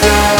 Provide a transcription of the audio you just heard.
slow